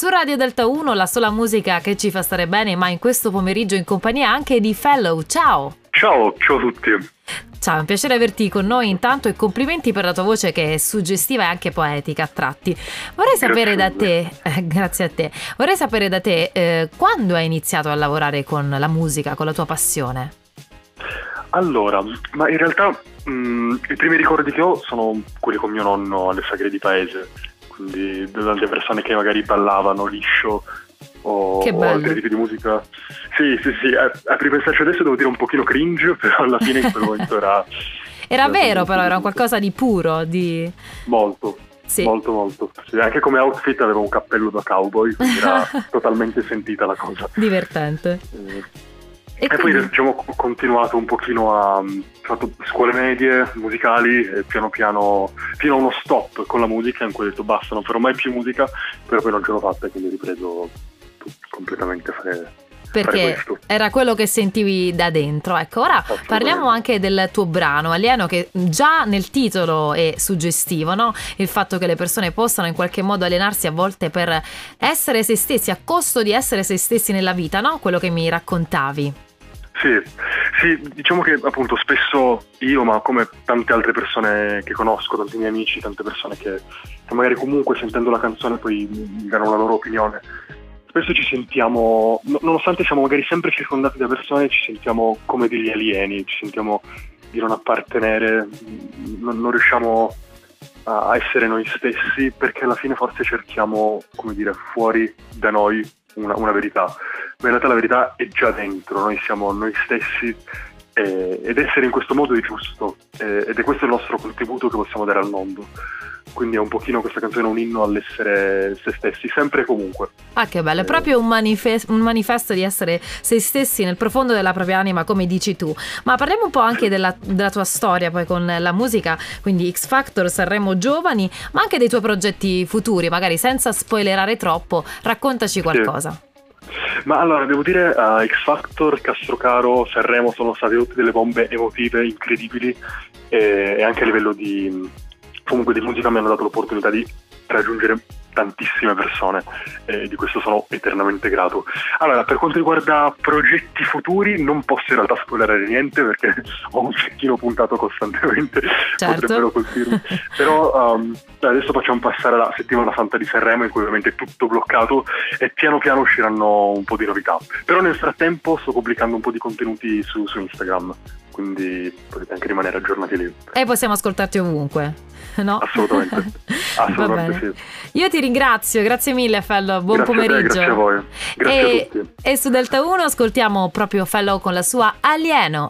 Su Radio Delta 1 la sola musica che ci fa stare bene, ma in questo pomeriggio in compagnia anche di Fellow. Ciao! Ciao, ciao a tutti. Ciao, è un piacere averti con noi intanto e complimenti per la tua voce che è suggestiva e anche poetica a tratti. Vorrei sapere da te, eh, grazie a te, vorrei sapere da te eh, quando hai iniziato a lavorare con la musica, con la tua passione? Allora, ma in realtà mh, mm, i primi ricordi che ho sono quelli con mio nonno alle sagre di paese, quindi delle persone che magari ballavano liscio o, che o altri tipi di musica. Sì, sì, sì, a, a ripensarci adesso devo dire un pochino cringe, però alla fine in quel momento era... era vero però, era qualcosa di puro, di... Molto. Sì. Molto, molto. Sì, anche come outfit avevo un cappello da cowboy, quindi era totalmente sentita la cosa. Divertente. Eh, e, e quindi... poi diciamo, ho continuato un pochino a... Ho fatto scuole medie, musicali e piano piano, fino a uno stop con la musica in cui ho detto basta, non farò mai più musica, però poi non ce l'ho fatta e quindi ho ripreso completamente a fare perché era quello che sentivi da dentro. Ecco, ora parliamo anche del tuo brano Alieno che già nel titolo è suggestivo, no? Il fatto che le persone possano in qualche modo allenarsi a volte per essere se stessi, a costo di essere se stessi nella vita, no? Quello che mi raccontavi. Sì, sì, diciamo che appunto spesso io, ma come tante altre persone che conosco, tanti miei amici, tante persone che, che magari comunque sentendo la canzone poi mi danno la loro opinione, spesso ci sentiamo, nonostante siamo magari sempre circondati da persone, ci sentiamo come degli alieni, ci sentiamo di non appartenere, non, non riusciamo a essere noi stessi perché alla fine forse cerchiamo, come dire, fuori da noi una, una verità, ma in realtà la verità è già dentro, noi siamo noi stessi eh, ed essere in questo modo è giusto eh, ed è questo il nostro contributo che possiamo dare al mondo. Quindi è un pochino questa canzone un inno all'essere se stessi, sempre e comunque. Ah, che bello, è proprio un, manifest- un, manifesto di essere se stessi nel profondo della propria anima, come dici tu. Ma parliamo un po' anche della, della tua storia poi con la musica, quindi X Factor, Sanremo Giovani, ma anche dei tuoi progetti futuri, magari senza spoilerare troppo, raccontaci qualcosa. Sì. Ma allora, devo dire, uh, X Factor, Castrocaro, Sanremo sono state tutte delle bombe emotive incredibili e, e anche a livello di, comunque di musica mi hanno dato l'opportunità di raggiungere tantissime persone e di questo sono eternamente grato. Allora, per quanto riguarda progetti futuri, non posso in realtà spoilerare niente perché ho un cecchino puntato costantemente, certo. potrebbero colpirmi. Però um, adesso facciamo passare la settimana santa di Sanremo in cui ovviamente è tutto bloccato e piano piano usciranno un po' di novità. Però nel frattempo sto pubblicando un po' di contenuti su, su Instagram, quindi potete anche rimanere aggiornati lì. E possiamo ascoltarti ovunque. No? Assolutamente, assolutamente sì. Io ti ringrazio, grazie mille Fellow, buon grazie pomeriggio. Te, grazie a voi, grazie e, a tutti. E su Delta 1 ascoltiamo proprio Fellow con la sua Alieno.